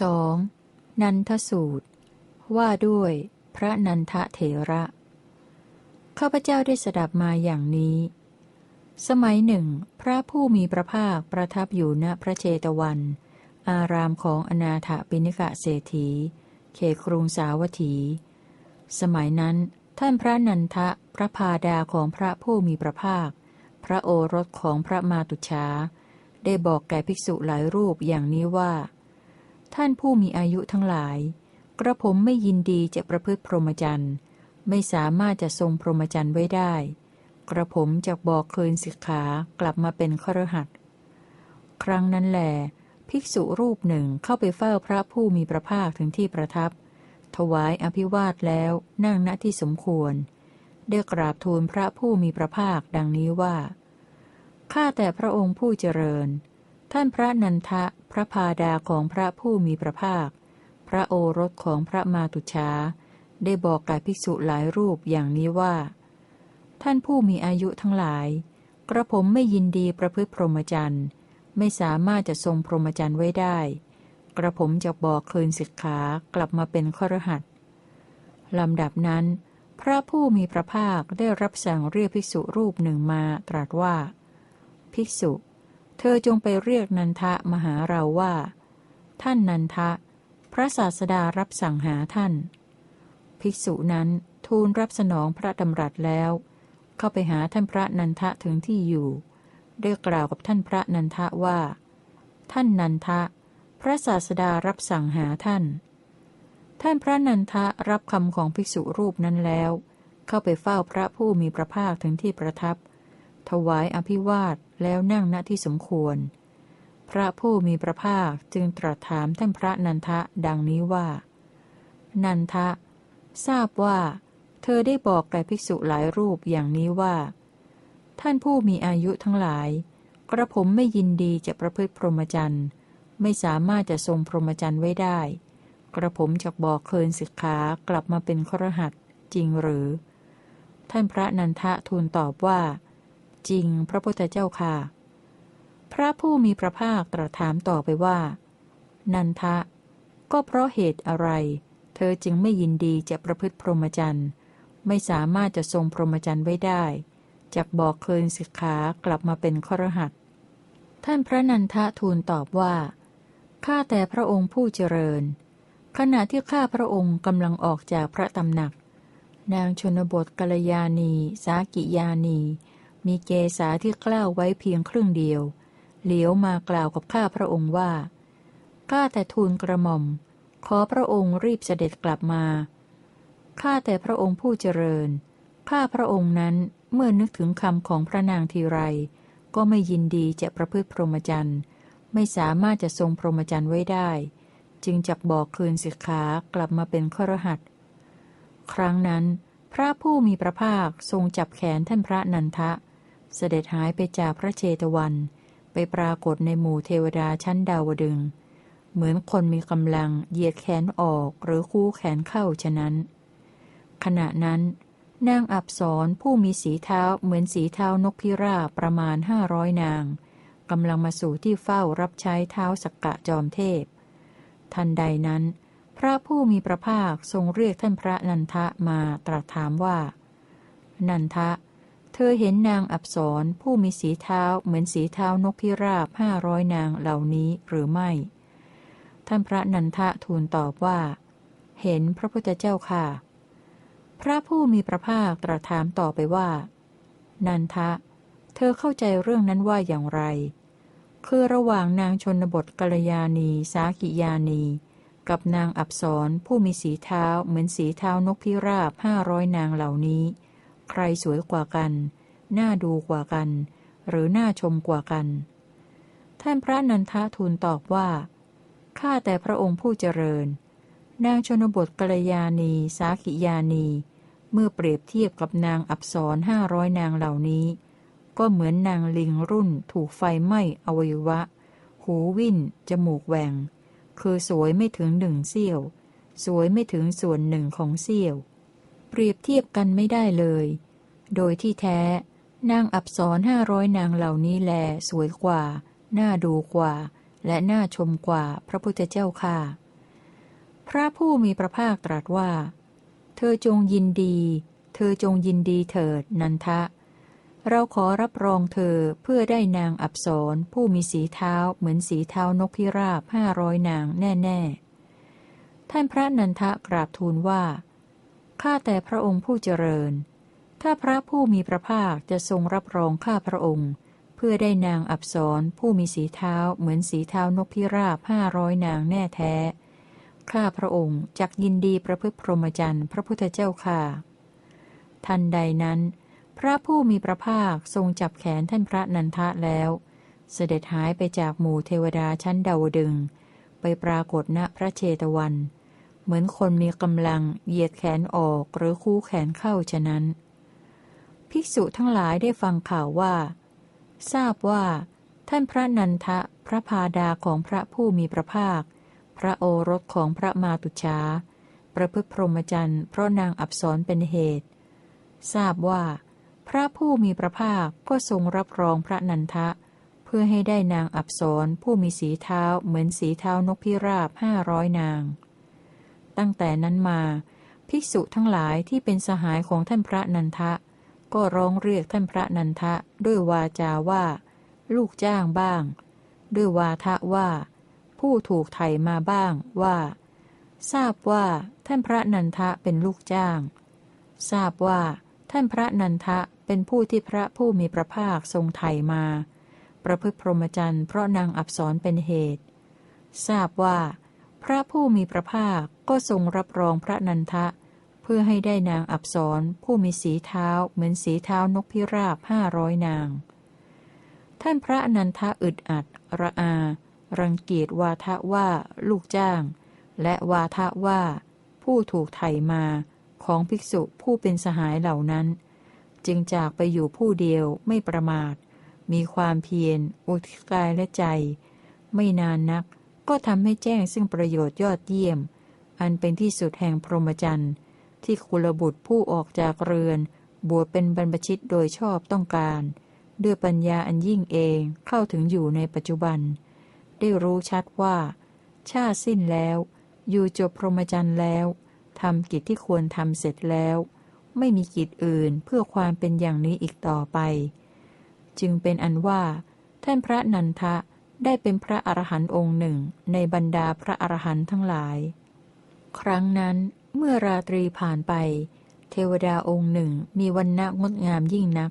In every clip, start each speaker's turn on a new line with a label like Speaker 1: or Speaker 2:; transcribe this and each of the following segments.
Speaker 1: สองนันทสูตร ว่าด้วยพระนันทเถระ ข้าพเจ้าได้สดับมาอย่างนี้ สมัยหนึ่ง พระผู้มีพระภาคประทับอยู่ณพระเจตวัน อารามของอนาถปิณิกะเศรษฐี เขครุงสาวัตถี สมัยนั้นท่านพระนันทะพระพาดาของพระผู้มีพระภาค พระโอรสของพระมาตุชาได้บอกแก่ภิกษุหลายรูปอย่างนี้ว่า ท่านผู้มีอายุทั้งหลาย กระผมไม่ยินดีจะประพฤติพรหมจรรย์ไม่สามารถจะทรงพรหมจรรย์ไว้ได้ กระผมจะบอกคืนสิกขากลับมาเป็นครหัสครั้งนั้นแหลภิกษุรูปหนึ่งเข้าไปเฝ้าพระผู้มีพระภาคถึงที่ประทับ ถวายอภิวาทแล้วนั่งณที่สมควร ได้กราบทูลพระผู้มีพระภาคดังนี้ว่า ข้าแต่พระองค์ผู้เจริญ ท่านพระนันทะพระพาดาของพระผู้มีพระภาค พระโอรสของพระมาตุชา ได้บอกกับภิกษุหลายรูปอย่างนี้ว่า ท่านผู้มีอายุทั้งหลาย กระผมไม่ยินดีประพฤติพรหมจรรย์ไม่สามารถจะทรงพรหมจรรย์ไว้ได้ กระผมจะบอกคืนสิกขากลับมาเป็นขรหัสลำดับนั้น พระผู้มีพระภาคได้รับสั่งเรียกภิกษุรูปหนึ่งมาตรัสว่า ภิกษุ เธอจงไปเรียกนันทะมาหาเราว่า ท่านนันทะ พระศาสดารับสั่งหาท่าน ภิกษุนั้นทูลรับสนองพระดำรัสแล้ว เข้าไปหาท่านพระนันทะถึงที่อยู่ได้กล่าวกับท่านพระนันทะว่า ท่านนันทะ พระศาสดารับสั่งหาท่าน ท่านพระนันทะรับคำของภิกษุรูปนั้นแล้ว เข้าไปเฝ้าพระผู้มีพระภาคถึงที่ประทับ ถวายอภิวาท แล้วนั่งณที่สมควร พระผู้มีพระภาคจึงตรัสถามท่านพระนันทะดังนี้ว่า นันทะ ทราบว่า เธอได้บอกแก่ภิกษุหลายรูปอย่างนี้ว่า ท่านผู้มีอายุทั้งหลาย กระผมไม่ยินดีจะประพฤติพรหมจรรย์ไม่สามารถจะทรงพรหมจรรย์ไว้ได้ กระผมจะบอกเคินสิกขากลับมาเป็นครหัสจริงหรือ ท่านพระนันทะทูลตอบว่า จริง พระพุทธเจ้าค่ะ พระผู้มีพระภาคตรัสถามต่อไปว่า นันทะ ก็เพราะเหตุอะไร เธอจึงไม่ยินดีจะประพฤติพรหมจรรย์ไม่สามารถจะทรงพรหมจรรย์ไว้ได้จากบอกเคินสิกขากลับมาเป็นขรหัสท่านพระนันทะทูลตอบว่าข้าแต่พระองค์ผู้เจริญ ขณะที่ข้าพระองค์กำลังออกจากพระตำหนัก นางชนบทกัลยาณี สากิยานี มีเกษาที่กล้าวไว้เพียงครึ่งเดียว เหลียวมากล่าวกับข้าพระองค์ว่า ข้าแต่ทูลกระหม่อม ขอพระองค์รีบเสด็จกลับมา ข้าแต่พระองค์ผู้เจริญ ข้าพระองค์นั้นเมื่อนึกถึงคำของพระนางทีไร ก็ไม่ยินดีจะประพฤติพรหมจรรย์ ไม่สามารถจะทรงพรหมจรรย์ไว้ได้ จึงจักบอกคืนสิกขากลับมาเป็นขรหัสครั้งนั้น พระผู้มีพระภาคทรงจับแขนท่านพระนันทะ เสด็จหายไปจากพระเชตวัน ไปปรากฏในหมู่เทวดาชั้นดาวดึง เหมือนคนมีกำลังเหยียดแขนออกหรือคู่แขนเข้าฉะนั้น ขณะนั้น นางอับสรผู้มีสีเท้าเหมือนสีเท้านกพิราบประมาณห้าร้อยนางกำลังมาสู่ที่เฝ้ารับใช้เท้าสักกะจอมเทพ ทันใดนั้น พระผู้มีพระภาคทรงเรียกท่านพระนันทะมาตรัสถามว่า นันทะ เธอเห็นนางอับสรผู้มีสีเท้าเหมือนสีเท้านกพิราบห้าร้อยนางเหล่านี้หรือไม่ ท่านพระนันทะทูลตอบว่า เห็นพระพุทธเจ้าค่ะ พระผู้มีพระภาคตรัสถามต่อไปว่า นันทะ เธอเข้าใจเรื่องนั้นว่าอย่างไร คือระหว่างนางชนบทกัลยาณีสากิยานีกับนางอับสรผู้มีสีเท้าเหมือนสีเท้านกพิราบห้าร้อยนางเหล่านี้ ใครสวยกว่ากัน น่าดูกว่ากัน หรือน่าชมกว่ากัน ท่านพระนันทะทูลตอบว่า ข้าแต่พระองค์ผู้เจริญ นางชนบทกัลยาณี สาขิยานี เมื่อเปรียบเทียบกับนางอับสรห้าร้อยนางเหล่านี้ ก็เหมือนนางลิงรุ่นถูกไฟไหม้อวัยวะ หูวิ่น จมูกแหวงคือสวยไม่ถึงหนึ่งเสี้ยว สวยไม่ถึงส่วนหนึ่งของเสี้ยว เปรียบเทียบกันไม่ได้เลย โดยที่แท้ นางอับสรห้าร้อยนางเหล่านี้แล สวยกว่า น่าดูกว่า และน่าชมกว่าพระพุทธเจ้าค่ะ พระผู้มีพระภาคตรัสว่า เธอจงยินดี เธอจงยินดีเถิดนันทะ เราขอรับรองเธอเพื่อได้นางอับสรผู้มีสีเท้าเหมือนสีเท้านกพิราบห้าร้อยนางแน่ ๆ ท่านพระนันทะกราบทูลว่า ข้าแต่พระองค์ผู้เจริญ ถ้าพระผู้มีพระภาคจะทรงรับรองข้าพระองค์ เพื่อได้นางอับสรผู้มีสีเท้าเหมือนสีเท้านกพิราบห้าร้อยนางแน่แท้ ข้าพระองค์จักยินดีประพฤติพรหมจรรย์พระพุทธเจ้าค่ะ ทันใดนั้น พระผู้มีพระภาคทรงจับแขนท่านพระนันทะแล้ว เสด็จหายไปจากหมู่เทวดาชั้นดาวดึงไปปรากฏณพระเชตวัน เหมือนคนมีกำลังเหยียดแขนออกหรือคู่แขนเข้าฉะนั้น ภิกษุทั้งหลายได้ฟังข่าวว่า ทราบว่า ท่านพระนันทะพระพาดาของพระผู้มีพระภาค พระโอรสของพระมาตุชาประพฤติพรหมจรรย์เพราะนางอับสรเป็นเหตุ ทราบว่า พระผู้มีพระภาคก็ทรงรับรองพระนันทะ เพื่อให้ได้นางอับสรผู้มีสีเท้าเหมือนสีเท้านกพิราบห้าร้อยนาง ตั้งแต่นั้นมา ภิกษุทั้งหลายที่เป็นสหายของท่านพระนันทะ ก็ร้องเรียกท่านพระนันทะด้วยวาจาว่า ลูกจ้างบ้าง ด้วยวาทะว่า ผู้ถูกไถมาบ้างว่า ทราบว่าท่านพระนันทะเป็นลูกจ้าง ทราบว่าท่านพระนันทะเป็นผู้ที่พระผู้มีพระภาคทรงไถมา ประพฤติพรหมจรรย์เพราะนางอับสรเป็นเหตุ ทราบว่า ระผู้มีพระภาคก็ทรงรับรองพระนันทะ เพื่อให้ได้นางอับสรผู้มีสีเท้าเหมือนสีเท้านกพิราบห้าร้อยนาง ท่านพระนันทะอึดอัด ระอา รังเกียจวาทะว่าลูกจ้าง และวาทะว่า ผู้ถูกไถมาของภิกษุผู้เป็นสหายเหล่านั้น จึงจากไปอยู่ผู้เดียวไม่ประมาท มีความเพียรอุทิศกายและใจ ไม่นานนัก ก็ทำให้แจ้งซึ่งประโยชน์ยอดเยี่ยม อันเป็นที่สุดแห่งพรหมจรรย์ที่คุลบุตรผู้ออกจากเรือน บวชเป็นบรรพชิตโดยชอบต้องการ ด้วยปัญญาอันยิ่งเองเข้าถึงอยู่ในปัจจุบัน ได้รู้ชัดว่า ชาติสิ้นแล้ว อยู่จบพรหมจรรย์แล้วทำกิจที่ควรทำเสร็จแล้ว ไม่มีกิจอื่นเพื่อความเป็นอย่างนี้อีกต่อไป จึงเป็นอันว่า ท่านพระนันทะ ได้เป็นพระอรหันต์องค์หนึ่งในบรรดาพระอรหันต์ทั้งหลาย ครั้งนั้นเมื่อราตรีผ่านไป เทวดาองค์หนึ่งมีวันณะงดงามยิ่งนัก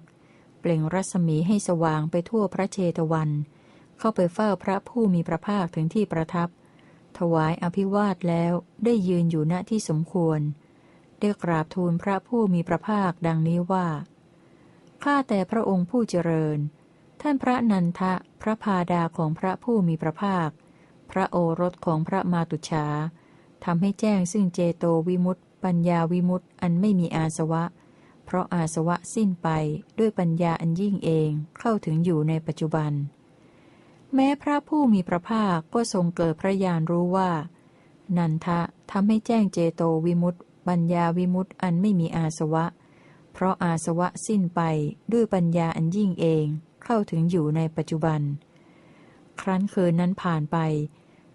Speaker 1: เปล่งรัศมีให้สว่างไปทั่วพระเชตวัน เข้าไปเฝ้าพระผู้มีพระภาคถึงที่ประทับ ถวายอภิวาทแล้วได้ยืนอยู่ณที่สมควร ได้กราบทูลพระผู้มีพระภาคดังนี้ว่า ข้าแต่พระองค์ผู้เจริญ ท่านพระนันทะ พระพาดาของพระผู้มีพระภาค พระโอรสของพระมาตุชาทำให้แจ้งซึ่งเจโตวิมุตติปัญญาวิมุตติอันไม่มีอาสวะ เพราะอาสวะสิ้นไปด้วยปัญญาอันยิ่งเองเข้าถึงอยู่ในปัจจุบัน แม้พระผู้มีพระภาคก็ทรงเกิดพระญาณรู้ว่า นันทะทำให้แจ้งเจโตวิมุตติปัญญาวิมุตติอันไม่มีอาสวะ เพราะอาสวะสิ้นไปด้วยปัญญาอันยิ่งเอง เข้าถึงอยู่ในปัจจุบัน ครั้นคืนนั้นผ่านไป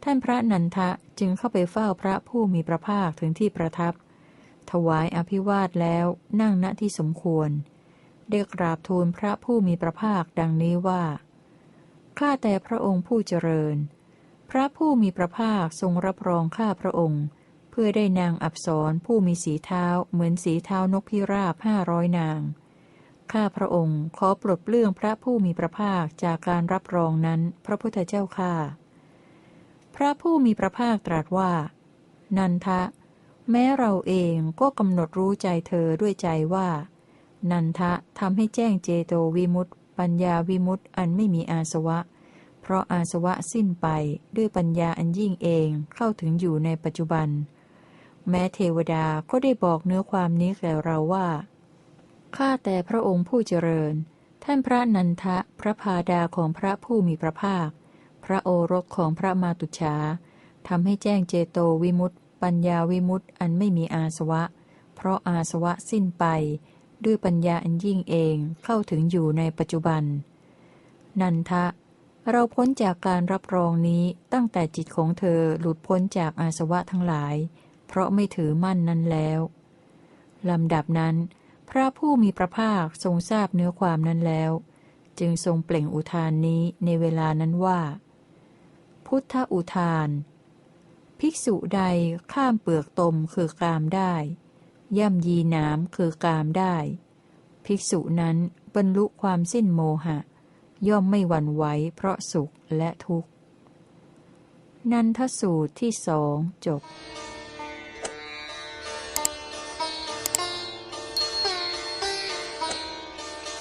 Speaker 1: ท่านพระนันทะจึงเข้าไปเฝ้าพระผู้มีพระภาคถึงที่ประทับ ถวายอภิวาทแล้วนั่งณที่สมควรเรียกราบทูลพระผู้มีพระภาคดังนี้ว่า ข้าแต่พระองค์ผู้เจริญ พระผู้มีพระภาคทรงรับรองข้าพระองค์เพื่อได้นางอับสรผู้มีสีเท้าเหมือนสีเท้านกพิราบห้าร้อยนาง ข้าพระองค์ขอปลดเปลื้องพระผู้มีพระภาคจากการรับรองนั้น พระพุทธเจ้าข้าพระผู้มีพระภาคตรัสว่า นันทะ แม้เราเองก็กำหนดรู้ใจเธอด้วยใจว่า นันทะทำให้แจ้งเจโตวิมุตติปัญญาวิมุตต์อันไม่มีอาสวะ เพราะอาสวะสิ้นไปด้วยปัญญาอันยิ่งเองเข้าถึงอยู่ในปัจจุบัน แม้เทวดาก็ได้บอกเนื้อความนี้แก่เราว่า ข้าแต่พระองค์ผู้เจริญ ท่านพระนันทะพระพาดาของพระผู้มีพระภาค พระโอรสของพระมาตุชาทำให้แจ้งเจโตวิมุตต์ปัญญาวิมุตต์อันไม่มีอาสวะ เพราะอาสวะสิ้นไป ด้วยปัญญาอันยิ่งเองเข้าถึงอยู่ในปัจจุบัน นันทะ เราพ้นจากการรับรองนี้ตั้งแต่จิตของเธอหลุดพ้นจากอาสวะทั้งหลาย เพราะไม่ถือมั่นนั้นแล้วลำดับนั้น พระผู้มีพระภาคทรงทราบเนื้อความนั้นแล้ว จึงทรงเปล่งอุทานนี้ในเวลานั้นว่า พุทธอุทาน ภิกษุใดข้ามเปลือกตมคือกามได้ ย่ำยีน้ำคือกามได้ ภิกษุนั้นบรรลุความสิ้นโมหะ ย่อมไม่หวั่นไหวเพราะสุขและทุกข์ นันทสูตรที่สองจบ